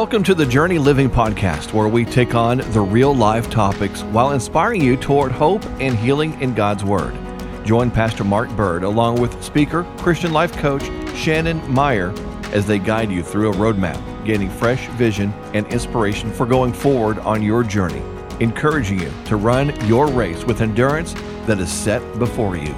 Welcome to the Journey Living Podcast, where we take on the real life topics while inspiring you toward hope and healing in God's Word. Join Pastor Mark Burd along with speaker, Christian life coach Shannon Maier as they guide you through a roadmap, gaining fresh vision and inspiration for going forward on your journey, encouraging you to run your race with endurance that is set before you.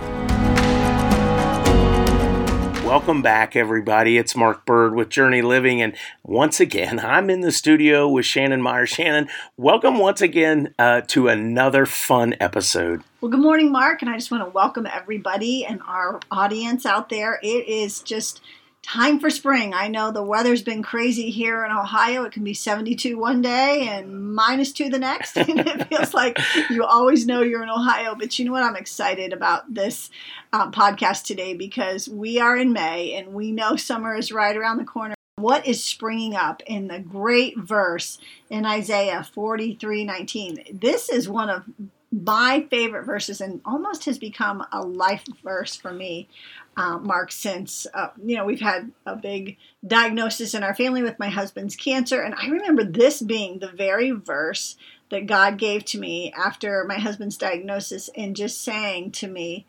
Welcome back, everybody. It's Mark Burd with Journey Living, and once again, I'm in the studio with Shannon Maier. Shannon, welcome once again uh, to another fun episode. Well, good morning, Mark, and I just want to welcome everybody and our audience out there. It is just time for spring. I know the weather's been crazy here in Ohio. It can be 72 one day and minus two the next. and it feels like you always know you're in Ohio. But you know what? I'm excited about this um, podcast today because we are in May and we know summer is right around the corner. What is springing up in the great verse in Isaiah 43 19? This is one of my favorite verses and almost has become a life verse for me uh, Mark, since uh, you know we've had a big diagnosis in our family with my husband's cancer, and I remember this being the very verse that God gave to me after my husband's diagnosis, and just saying to me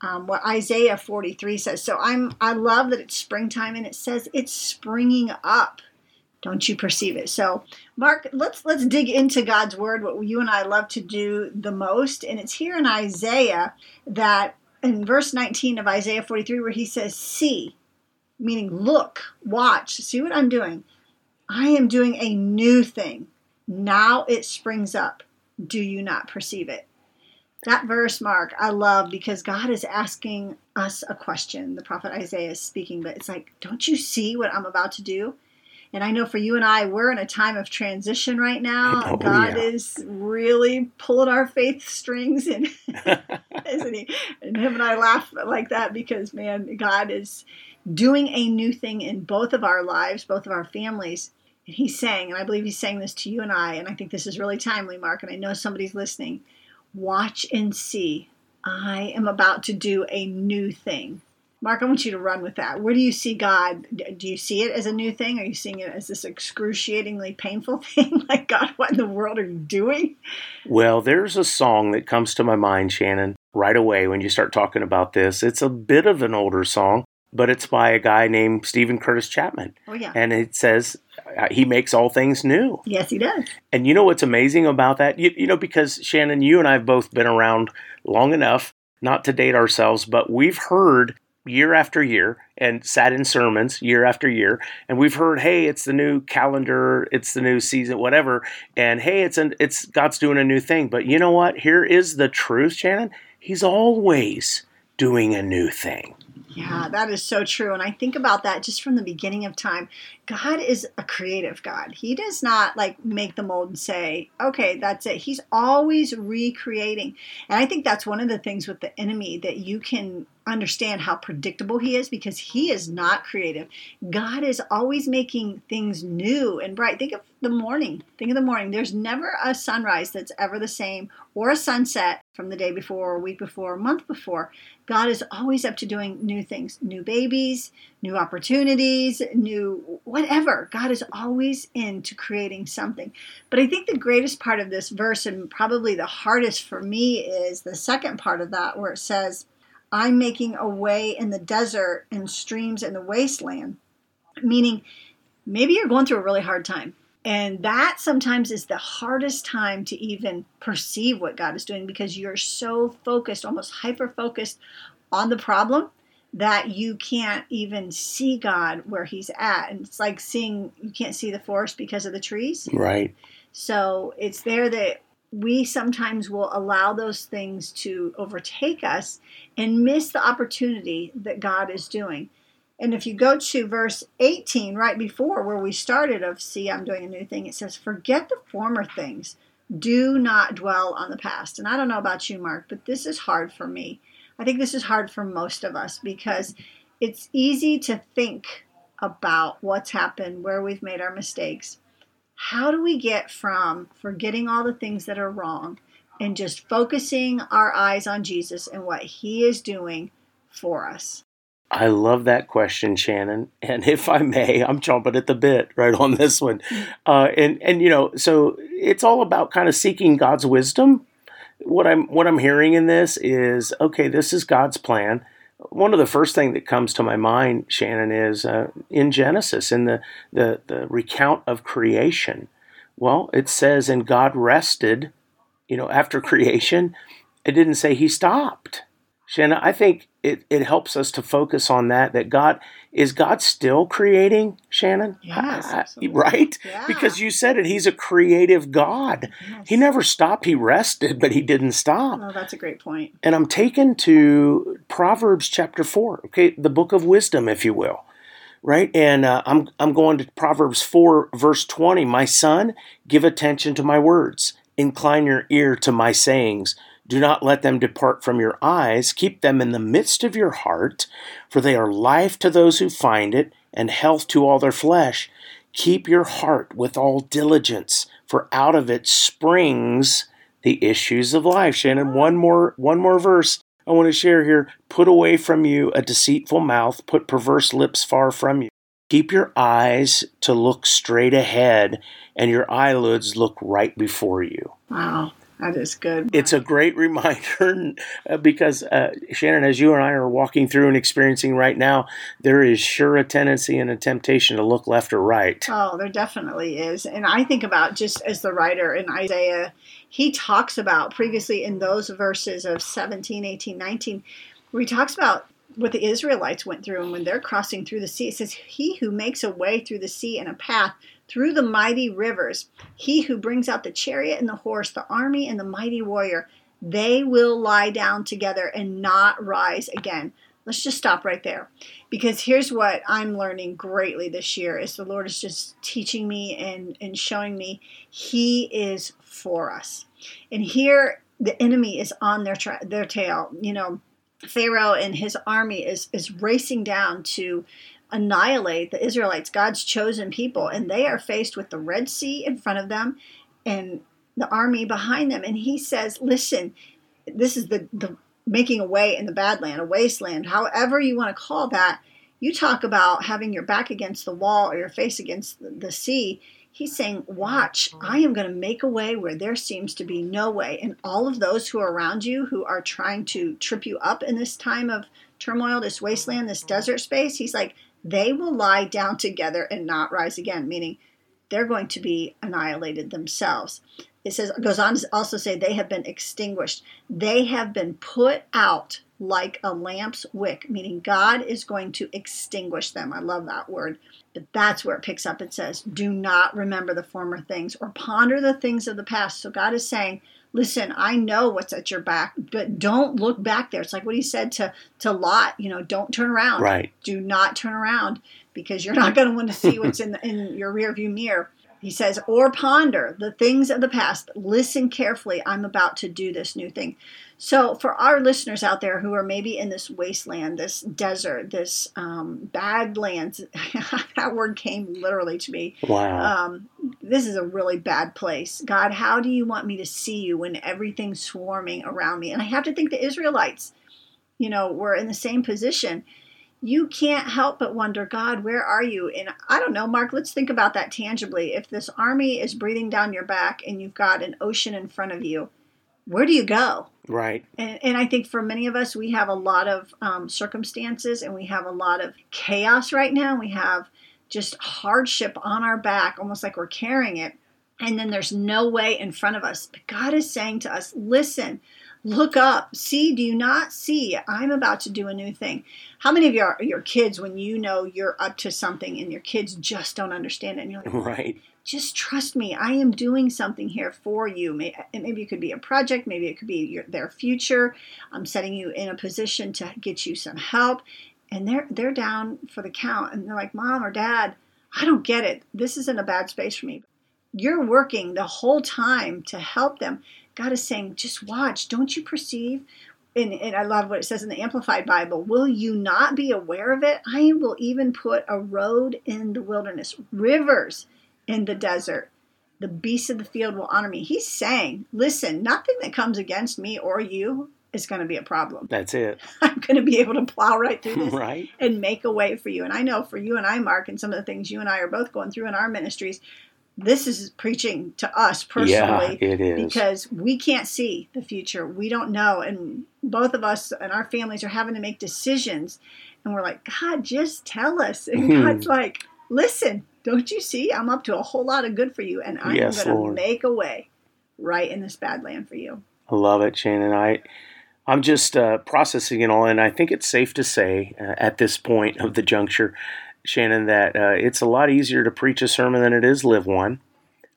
um, what Isaiah 43 says. So I'm I love that it's springtime, and it says it's springing up. Don't you perceive it? So, Mark, let's let's dig into God's word. What you and I love to do the most, and it's here in Isaiah that in verse 19 of Isaiah 43 where he says, See, meaning look, watch, see what I'm doing. I am doing a new thing. Now it springs up. Do you not perceive it? That verse, Mark, I love because God is asking us a question. The prophet Isaiah is speaking, but it's like, don't you see what I'm about to do? And I know for you and I, we're in a time of transition right now. Oh, God yeah. is really pulling our faith strings, and isn't he? And him and I laugh like that because, man, God is doing a new thing in both of our lives, both of our families. And he's saying, and I believe he's saying this to you and I, and I think this is really timely, Mark, and I know somebody's listening. Watch and see. I am about to do a new thing. Mark, I want you to run with that. Where do you see God? Do you see it as a new thing? Are you seeing it as this excruciatingly painful thing? like, God, what in the world are you doing? Well, there's a song that comes to my mind, Shannon, right away when you start talking about this. It's a bit of an older song, but it's by a guy named Steven Curtis Chapman. Oh, yeah. And it says, uh, he makes all things new. Yes, he does. And you know what's amazing about that? You, you know, because Shannon, you and I have both been around long enough not to date ourselves, but we've heard year after year and sat in sermons year after year. And we've heard hey it's the new calendar it's the new season whatever. And hey it's an, it's God's doing a new thing. But you know what? Here is the truth Shannon. He's always doing a new thing. Yeah, that is so true. And I think about that just from the beginning of time. God is a creative God. He does not like make the mold and say, okay, that's it. He's always recreating. And I think that's one of the things with the enemy that you can understand how predictable he is because he is not creative. God is always making things new and bright. Think of the morning. Think of the morning. There's never a sunrise that's ever the same or a sunset from the day before, or week before, or month before. God is always up to doing new things, new babies, new opportunities, new whatever. God is always into creating something. But I think the greatest part of this verse, and probably the hardest for me, is the second part of that, where it says, I'm making a way in the desert and streams in the wasteland. Meaning, maybe you're going through a really hard time. And that sometimes is the hardest time to even perceive what God is doing because you're so focused, almost hyper focused on the problem that you can't even see God where He's at. And it's like seeing, you can't see the forest because of the trees. Right. So it's there that we sometimes will allow those things to overtake us and miss the opportunity that God is doing. And if you go to verse 18, right before where we started, of see, I'm doing a new thing, it says, Forget the former things. Do not dwell on the past. And I don't know about you, Mark, but this is hard for me. I think this is hard for most of us because it's easy to think about what's happened, where we've made our mistakes how do we get from forgetting all the things that are wrong and just focusing our eyes on Jesus and what he is doing for us? I love that question, Shannon. And if I may, I'm chomping at the bit right on this one. Uh, and and you know, so it's all about kind of seeking God's wisdom. What I'm what I'm hearing in this is okay. This is God's plan. One of the first thing that comes to my mind, Shannon, is uh, in Genesis in the, the the recount of creation. Well, it says, "And God rested." You know, after creation, it didn't say He stopped. Shannon, I think it, it helps us to focus on that, that God, is God still creating, Shannon? Yes, right? Yeah. Because you said it, He's a creative God. Yes. He never stopped, He rested, but He didn't stop. Oh, that's a great point. And I'm taken to Proverbs chapter 4, okay, the book of wisdom, if you will. Right? And uh, I'm, I'm going to Proverbs 4, verse 20. My son, give attention to my words, incline your ear to my sayings. Do not let them depart from your eyes. Keep them in the midst of your heart, for they are life to those who find it, and health to all their flesh. Keep your heart with all diligence, for out of it springs the issues of life. Shannon, one more one more verse I want to share here. Put away from you a deceitful mouth, put perverse lips far from you. Keep your eyes to look straight ahead, and your eyelids look right before you. Wow, that is good. It's a great reminder uh, because, uh, Shannon, as you and I are walking through and experiencing right now, there is sure a tendency and a temptation to look left or right. Oh, there definitely is. And I think about just as the writer in Isaiah, he talks about previously in those verses of 17, 18, 19, where he talks about what the Israelites went through and when they're crossing through the sea. It says, He who makes a way through the sea and a path through the mighty rivers, he who brings out the chariot and the horse, the army and the mighty warrior, they will lie down together and not rise again. Let's just stop right there. Because here's what I'm learning greatly this year is the Lord is just teaching me and, and showing me He is for us. And here the enemy is on their tra- their tail. You know, Pharaoh and his army is is racing down to annihilate the Israelites, God's chosen people, and they are faced with the Red Sea in front of them and the army behind them. And he says, "Listen, this is the the making a way in the Badland, a wasteland, however you want to call that. You talk about having your back against the wall or your face against the, the sea." He's saying, Watch, oh. I am going to make a way where there seems to be no way. And all of those who are around you who are trying to trip you up in this time of turmoil, this wasteland, this mm-hmm. desert space, he's like, they will lie down together and not rise again, meaning they're going to be annihilated themselves. It says goes on to also say they have been extinguished. They have been put out like a lamp's wick, meaning God is going to extinguish them. I love that word. But that's where it picks up. It says, Do not remember the former things or ponder the things of the past. So God is saying, Listen, I know what's at your back, but don't look back there. It's like what he said to, to Lot, you know, don't turn around. Right. Do not turn around because you're not going to want to see what's in, the, in your rearview mirror. He says, or ponder the things of the past. Listen carefully. I'm about to do this new thing. So, for our listeners out there who are maybe in this wasteland, this desert, this um, badlands, that word came literally to me. Wow. Um, this is a really bad place. God, how do you want me to see you when everything's swarming around me? And I have to think the Israelites, you know, were in the same position you can't help but wonder, God, where are you? And I don't know, Mark, let's think about that tangibly. If this army is breathing down your back and you've got an ocean in front of you, where do you go? Right. And, and I think for many of us, we have a lot of um, circumstances and we have a lot of chaos right now. We have just hardship on our back, almost like we're carrying it. And then there's no way in front of us. But God is saying to us, listen, Look up. See, do you not see? I'm about to do a new thing. How many of your your kids, when you know you're up to something and your kids just don't understand it, and you're like, Right. just trust me. I am doing something here for you. Maybe it could be a project. Maybe it could be your, their future. I'm setting you in a position to get you some help. And they're they're down for the count, and they're like, Mom or Dad, I don't get it. This isn't a bad space for me. You're working the whole time to help them. God is saying, just watch. Don't you perceive? And, and, I love what it says in the Amplified Bible. Will you not be aware of it? I will even put a road in the wilderness, rivers in the desert. The beasts of the field will honor me. He's saying, listen, nothing that comes against me or you is going to be a problem. That's it. I'm going to be able to plow right through this right. and make a way for you. And I know for you and I, Mark, and some of the things you and I are both going through in our ministries, this is preaching to us personally Yeah, it is. because we can't see the future. We don't know. And both of us and our families are having to make decisions. And we're like, God, just tell us. And Mhm. God's like, listen, don't you see? I'm up to a whole lot of good for you. And I'm Yes, going to make a way right in this bad land for you. I love it, Shannon. I, I'm just uh, processing it all, and I think it's safe to say uh, at this point of the juncture, Shannon, that uh, it's a lot easier to preach a sermon than it is live one.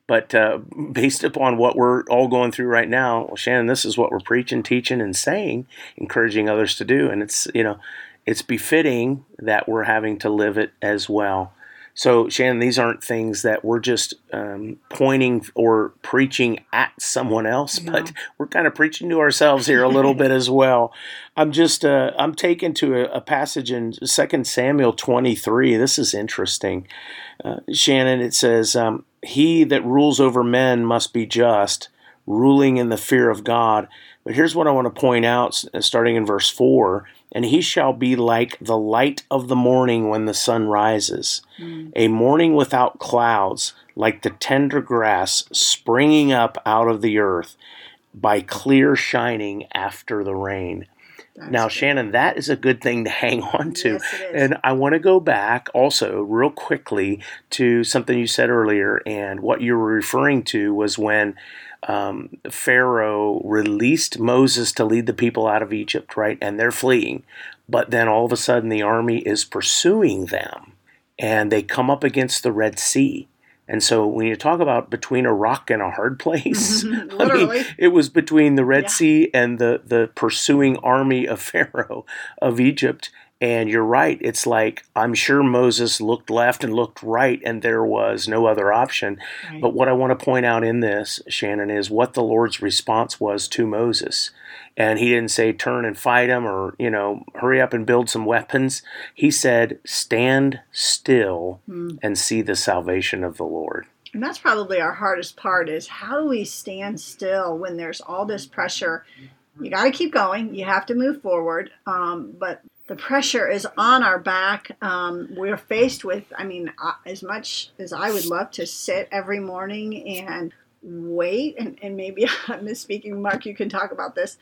But uh, based upon what we're all going through right now, well, Shannon, this is what we're preaching, teaching, and saying, encouraging others to do, and it's you know, it's befitting that we're having to live it as well. So, Shannon, these aren't things that we're just um, pointing or preaching at someone else, but we're kind of preaching to ourselves here a little bit as well. I'm just uh, I'm taken to a, a passage in 2 Samuel 23. This is interesting, uh, Shannon. It says, um, "He that rules over men must be just, ruling in the fear of God." But here's what I want to point out, starting in verse four. And he shall be like the light of the morning when the sun rises, a morning without clouds, like the tender grass springing up out of the earth by clear shining after the rain. That's now, good. Shannon, that is a good thing to hang on to. Yes. And I want to go back also, real quickly, to something you said earlier. And what you were referring to was when um, Pharaoh released Moses to lead the people out of Egypt, right? And they're fleeing. But then all of a sudden, the army is pursuing them and they come up against the Red Sea. And so when you talk about between a rock and a hard place, I mean, it was between the Red Yeah. Sea and the, the pursuing army of Pharaoh of Egypt. And you're right. It's like I'm sure Moses looked left and looked right, and there was no other option. Right. But what I want to point out in this, Shannon, is what the Lord's response was to Moses. And he didn't say turn and fight him or, you know, hurry up and build some weapons. He said, stand still Hmm. and see the salvation of the Lord. And that's probably our hardest part is how do we stand still when there's all this pressure? You got to keep going. You have to move forward. Um, but the pressure is on our back. Um, we're faced with, I mean, as much as I would love to sit every morning and wait, and, and maybe I'm misspeaking, Mark, you can talk about this.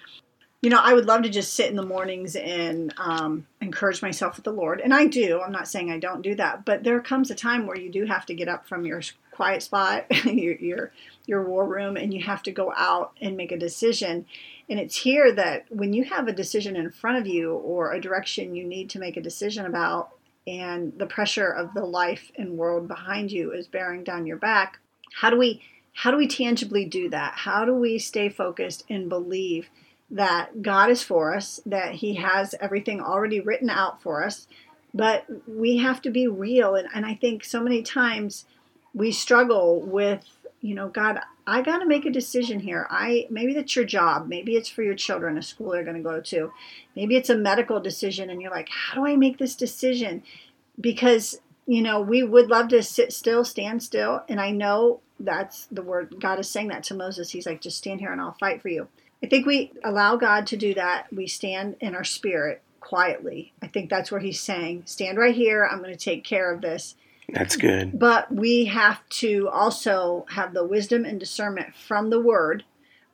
You know, I would love to just sit in the mornings and um, encourage myself with the Lord. And I do. I'm not saying I don't do that. But there comes a time where you do have to get up from your quiet spot, your, your, your war room, and you have to go out and make a decision. And it's here that when you have a decision in front of you or a direction you need to make a decision about, and the pressure of the life and world behind you is bearing down your back, how do we how do we tangibly do that? How do we stay focused and believe that God is for us, that He has everything already written out for us, but we have to be real. And, and I think so many times we struggle with, you know, God, I got to make a decision here. I maybe that's your job. Maybe it's for your children, a school they're going to go to. Maybe it's a medical decision, and you're like, how do I make this decision? Because you know we would love to sit still, stand still, and I know that's the word God is saying that to Moses. He's like, just stand here and I'll fight for you. I think we allow God to do that. We stand in our spirit quietly. I think that's where He's saying, stand right here. I'm going to take care of this. That's good. But we have to also have the wisdom and discernment from the Word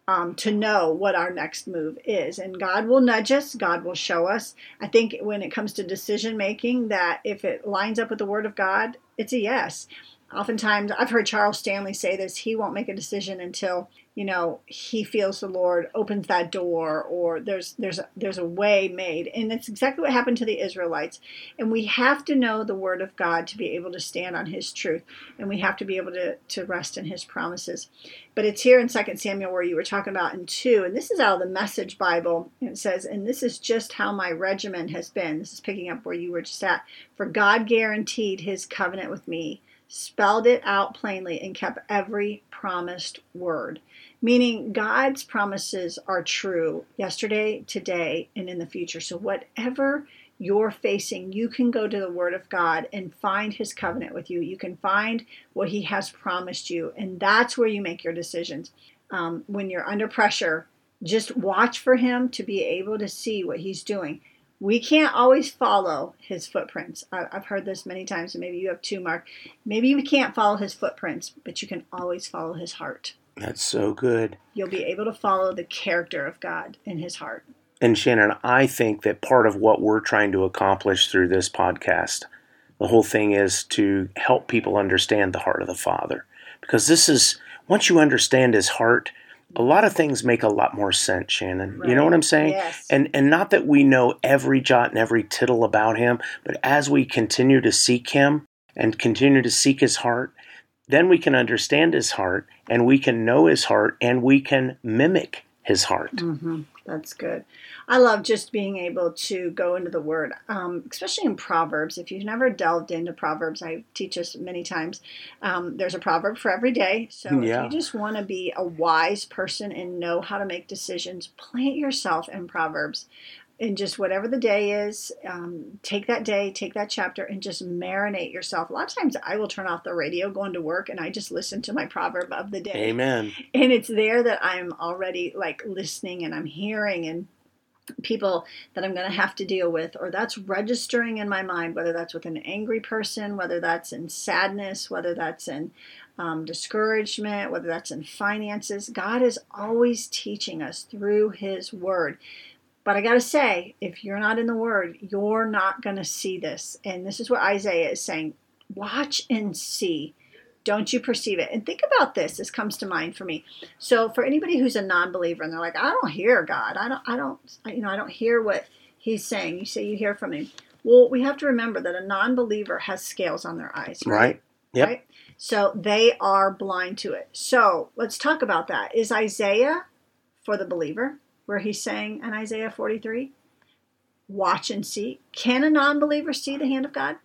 um, to know what our next move is. And God will nudge us, God will show us. I think when it comes to decision making, that if it lines up with the Word of God, it's a yes. Oftentimes, I've heard Charles Stanley say this he won't make a decision until you know he feels the lord opens that door or there's there's a, there's a way made. And that's exactly what happened to the israelites. And we have to know the word of god to be able to stand on his truth and we have to be able to to rest in his promises. But it's here in second samuel where you were talking about in 2 and this is out of the message bible. And it says and this is just how my regimen has been. This is picking up where you were just at. For god guaranteed his covenant with me spelled it out plainly and kept every promised word meaning God's promises are true yesterday, today, and in the future. So, whatever you're facing, you can go to the Word of God and find His covenant with you. You can find what He has promised you, and that's where you make your decisions. Um, when you're under pressure, Just watch for him to be able to see what he's doing. We can't always follow his footprints. I've heard this many times, and maybe you have too, Mark. Maybe you can't follow his footprints, but you can always follow his heart. That's so good. You'll be able to follow the character of God in his heart. And Shannon, I think that part of what we're trying to accomplish through this podcast, the whole thing is to help people understand the heart of the Father. Because this is, once you understand his heart, a lot of things make a lot more sense, Shannon. Right. You know what I'm saying? Yes. And and not that we know every jot and every tittle about him, but as we continue to seek him and continue to seek his heart, then we can understand his heart and we can know his heart and we can mimic his heart. Mm-hmm. That's good. I love just being able to go into the Word, um, especially in Proverbs. If you've never delved into Proverbs, I teach us many times. Um, there's a proverb for every day. So yeah. if you just want to be a wise person and know how to make decisions, plant yourself in Proverbs and just whatever the day is, um, take that day, take that chapter, and just marinate yourself. A lot of times I will turn off the radio going to work and I just listen to my proverb of the day. Amen. And it's there that I'm already like listening and I'm hearing and people that I'm going to have to deal with, or that's registering in my mind, whether that's with an angry person, whether that's in sadness, whether that's in um, discouragement, whether that's in finances. God is always teaching us through His Word. But I got to say, if you're not in the Word, you're not going to see this. And this is what Isaiah is saying watch and see. Don't you perceive it? And think about this. This comes to mind for me. So, for anybody who's a non-believer and they're like, "I don't hear God. I don't. I don't. You know, I don't hear what He's saying." You say you hear from Him. Well, we have to remember that a non-believer has scales on their eyes. Right. right. Yep. Right. So they are blind to it. So let's talk about that. Is Isaiah for the believer? Where he's saying in Isaiah 43, watch and see. Can a non believer see the hand of God?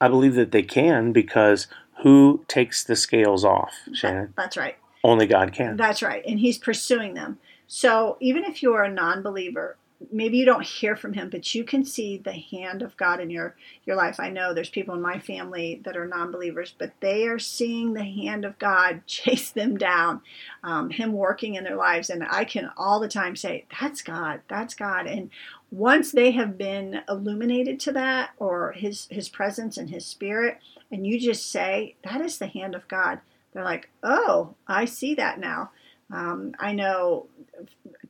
I believe that they can because who takes the scales off, Shannon? That's right. Only God can. That's right. And he's pursuing them. So even if you're a non believer, maybe you don't hear from him, but you can see the hand of God in your your life. I know there's people in my family that are non-believers, but they are seeing the hand of God chase them down, um, Him working in their lives, and I can all the time say, "That's God, that's God." And once they have been illuminated to that, or His His presence and His Spirit, and you just say, "That is the hand of God," they're like, "Oh, I see that now." Um, I know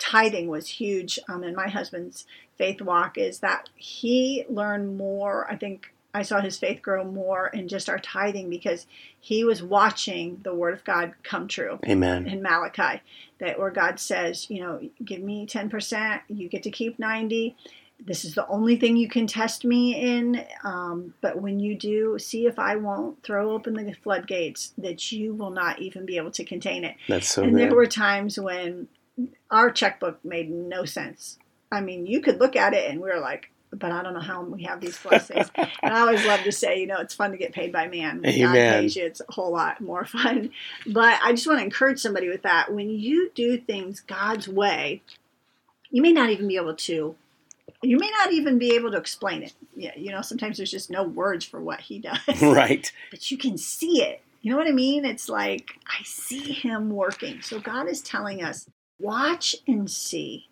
tithing was huge um, in my husband's faith walk, is that he learned more. I think I saw his faith grow more in just our tithing because he was watching the word of God come true. Amen. In Malachi, that where God says, you know, give me 10%, you get to keep 90 this is the only thing you can test me in. Um, but when you do, see if I won't throw open the floodgates that you will not even be able to contain it. That's so. And good. there were times when our checkbook made no sense. I mean, you could look at it and we were like, but I don't know how we have these blessings. and I always love to say, you know, it's fun to get paid by man. When Amen. God pays you, it's a whole lot more fun. But I just want to encourage somebody with that. When you do things God's way, you may not even be able to you may not even be able to explain it. Yeah, you know, sometimes there's just no words for what he does. Right. But you can see it. You know what I mean? It's like I see him working. So God is telling us, watch and see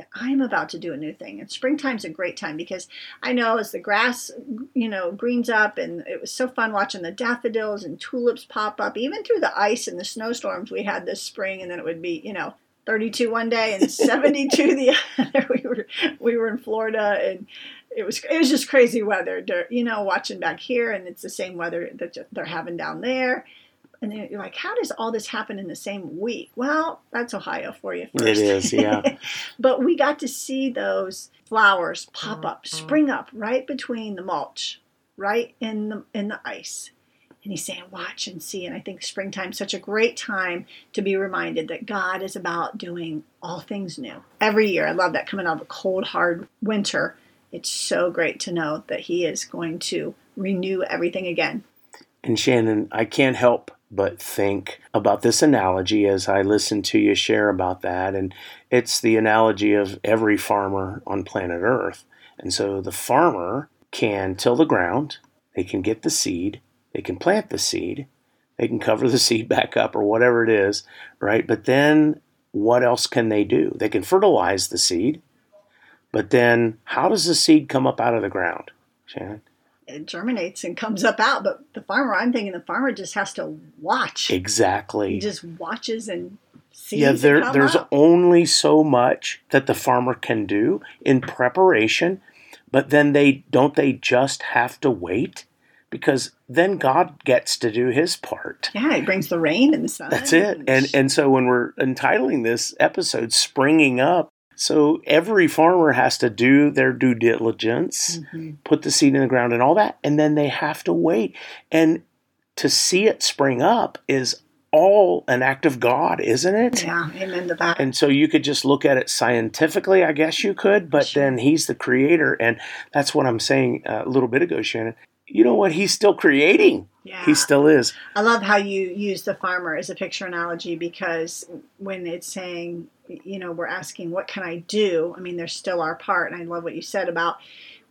that I'm about to do a new thing. And springtime's a great time because I know as the grass, you know, greens up and it was so fun watching the daffodils and tulips pop up, even through the ice and the snowstorms we had this spring. And then it would be, you know, 32 one day and 72 the other. We were we were in Florida and it was it was just crazy weather. You know, watching back here and it's the same weather that they're having down there. And then you're like, how does all this happen in the same week? Well, that's Ohio for you. First. It is, yeah. but we got to see those flowers pop up, spring up right between the mulch, right in the in the ice and he's saying, watch and see. And I think springtime's such a great time to be reminded that God is about doing all things new. Every year, I love that coming out of a cold, hard winter. It's so great to know that He is going to renew everything again. And Shannon, I can't help but think about this analogy as I listen to you share about that. And it's the analogy of every farmer on planet Earth. And so the farmer can till the ground, they can get the seed, they can plant the seed, they can cover the seed back up or whatever it is, right? But then what else can they do? They can fertilize the seed, but then how does the seed come up out of the ground, Shannon? It germinates and comes up out, but the farmer, I'm thinking the farmer just has to watch. Exactly. He just watches and sees. Yeah, there, there's up. only so much that the farmer can do in preparation, but then they don't they just have to wait because then God gets to do His part. Yeah, he brings the rain and the sun. That's it. And and so when we're entitling this episode "Springing Up," so every farmer has to do their due diligence, Mhm. put the seed in the ground, and all that, and then they have to wait. And to see it spring up is all an act of God, isn't it? Yeah, amen to that. And so you could just look at it scientifically, I guess you could, but Sure. then he's the creator. And that's what I'm saying uh, a little bit ago, Shannon. You know what? He's still creating. yeah. He still is. I love how you use the farmer as a picture analogy because when it's saying, you know, we're asking, what can I do? I mean, there's still our part. And I love what you said about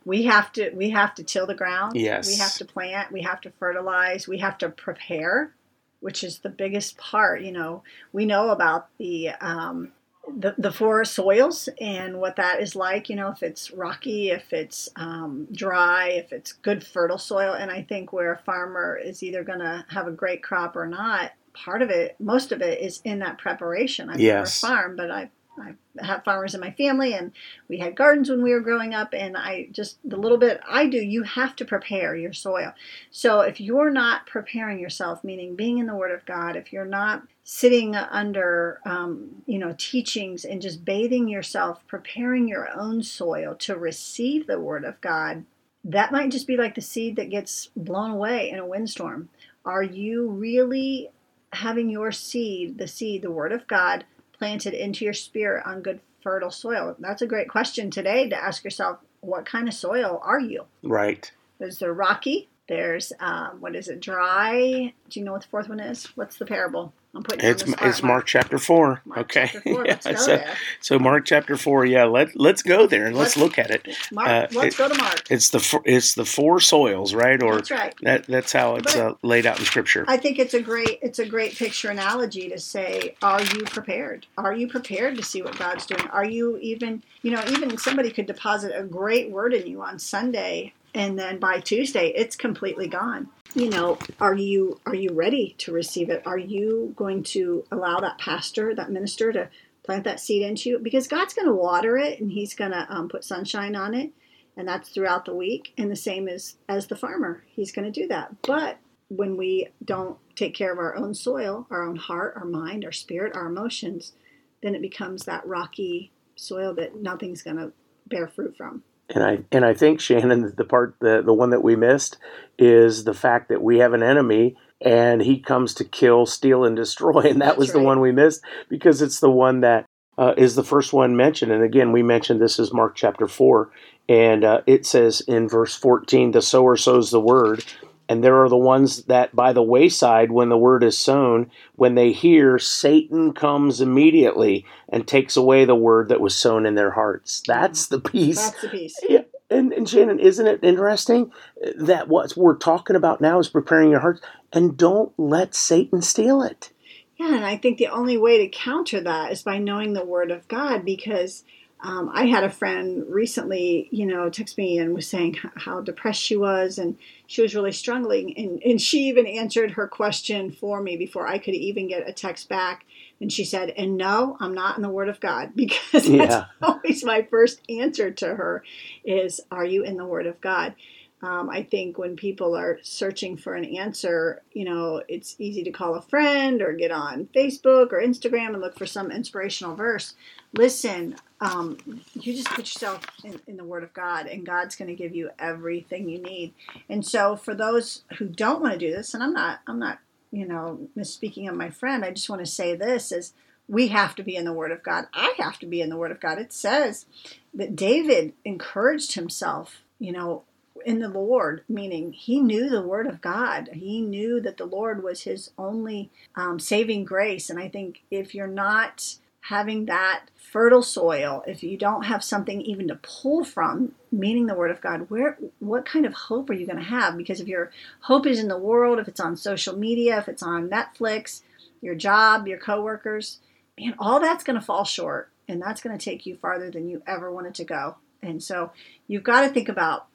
we have to we have to till the ground. Yes. We have to plant. We have to fertilize. We have to prepare, which is the biggest part. You know, we know about the um, the, the four soils and what that is like, you know, if it's rocky, if it's um, dry, if it's good fertile soil. And I think where a farmer is either going to have a great crop or not, part of it, most of it is in that preparation. I've Yes. never farmed, but I, I have farmers in my family and we had gardens when we were growing up. And I just, the little bit I do, you have to prepare your soil. So if you're not preparing yourself, meaning being in the Word of God, if you're not sitting under, um, you know, teachings and just bathing yourself, preparing your own soil to receive the Word of God, that might just be like the seed that gets blown away in a windstorm. Are you really having your seed, the seed, the Word of God, planted into your spirit on good, fertile soil? That's a great question today to ask yourself what kind of soil are you? Right. There's the rocky. There's um, what is it? Dry. Do you know what the fourth one is? What's the parable? I'm putting It's spot, it's Mark chapter four. Mark okay. chapter four. Yeah, so, there. so Mark chapter four. Yeah. Let let's go there and let's, Let's- look at it. Mark. uh, let's it- go to Mark. It's the four- it's the four soils, right? Or That's right. that that's how it's uh, laid out in Scripture. I think it's a great it's a great picture analogy to say, are you prepared? Are you prepared to see what God's doing? Are you even you know even somebody could deposit a great word in you on Sunday and then by Tuesday it's completely gone. You know, are you are you ready to receive it? Are you going to allow that pastor, that minister, to plant that seed into you? Because God's going to water it and He's going to um, put sunshine on it, and that's throughout the week. And the same as as the farmer, He's going to do that. But when we don't take care of our own soil, our own heart, our mind, our spirit, our emotions, then it becomes that rocky soil that nothing's going to bear fruit from. And I and I think Shannon, the part the the one that we missed is the fact that we have an enemy and he comes to kill, steal, and destroy, and that That's was the one we missed because it's the one that uh, is the first one mentioned. And again, we mentioned this is Mark chapter four, and uh, it says in verse fourteen, "The sower sows the word." And there are the ones that by the wayside, when the word is sown, when they hear, Satan comes immediately and takes away the word that was sown in their hearts. That's the piece That's the piece. yeah, and, and Shannon, isn't it interesting that what we're talking about now is preparing your hearts, and don't let Satan steal it. Yeah, and I think the only way to counter that is by knowing the Word of God because um, I had a friend recently, you know, text me and was saying how depressed she was and she was really struggling. And, and she even answered her question for me before I could even get a text back. And she said, And no, I'm not in the Word of God because that's Yeah. always my first answer to her is, Are you in the Word of God? Um, I think when people are searching for an answer, you know, it's easy to call a friend or get on Facebook or Instagram and look for some inspirational verse. Listen, um, you just put yourself in, in the Word of God, and God's going to give you everything you need. And so, for those who don't want to do this, and I'm not, I'm not, you know, misspeaking of my friend. I just want to say this: is we have to be in the Word of God. I have to be in the Word of God. It says that David encouraged himself, you know, in the Lord, meaning he knew the Word of God. He knew that the Lord was his only um, saving grace. And I think if you're not having that fertile soil, if you don't have something even to pull from, meaning the Word of God, where what kind of hope are you going to have? Because if your hope is in the world, if it's on social media, if it's on Netflix, your job, your coworkers, man, all that's going to fall short and that's going to take you farther than you ever wanted to go. And so you've got to think about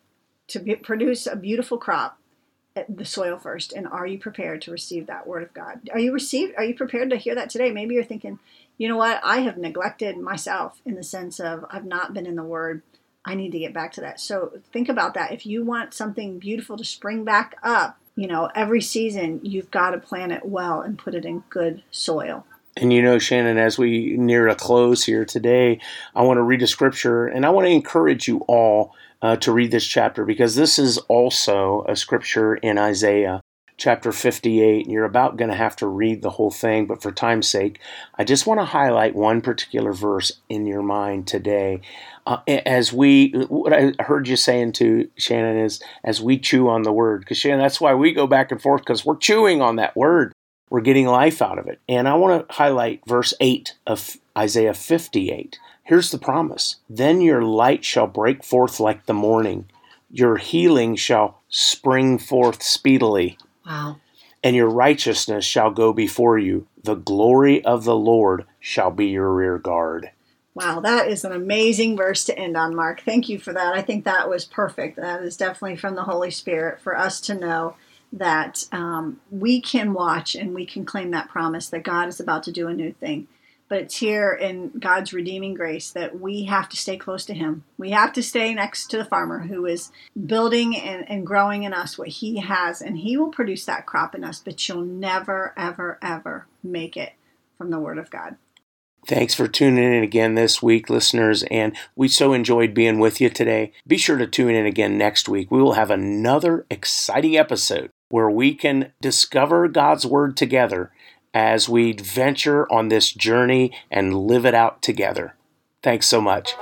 to be, produce a beautiful crop the soil first and are you prepared to receive that word of god? Are you received are you prepared to hear that today? Maybe you're thinking you know what? I have neglected myself in the sense of i've not been in the word. I need to get back to that. So think about that. If you want something beautiful to spring back up you know every season you've got to plant it well and put it in good soil and you know, Shannon, as we near a close here today, I want to read a scripture and I want to encourage you all uh, to read this chapter because this is also a scripture in Isaiah chapter 58. And you're about going to have to read the whole thing, but for time's sake, I just want to highlight one particular verse in your mind today. Uh, as we, what I heard you saying to Shannon is, as we chew on the word, because Shannon, that's why we go back and forth because we're chewing on that word. We're getting life out of it. And I want to highlight verse 8 of Isaiah 58. Here's the promise Then your light shall break forth like the morning, your healing shall spring forth speedily. Wow. And your righteousness shall go before you. The glory of the Lord shall be your rear guard. Wow, that is an amazing verse to end on, Mark. Thank you for that. I think that was perfect. That is definitely from the Holy Spirit for us to know that um, we can watch and we can claim that promise that God is about to do a new thing. But it's here in God's redeeming grace that we have to stay close to Him. We have to stay next to the farmer who is building and, and growing in us what He has, and He will produce that crop in us, but you'll never, ever, ever make it from the Word of God. Thanks for tuning in again this week, listeners, and we so enjoyed being with you today. Be sure to tune in again next week. We will have another exciting episode where we can discover God's Word together as we venture on this journey and live it out together. Thanks so much.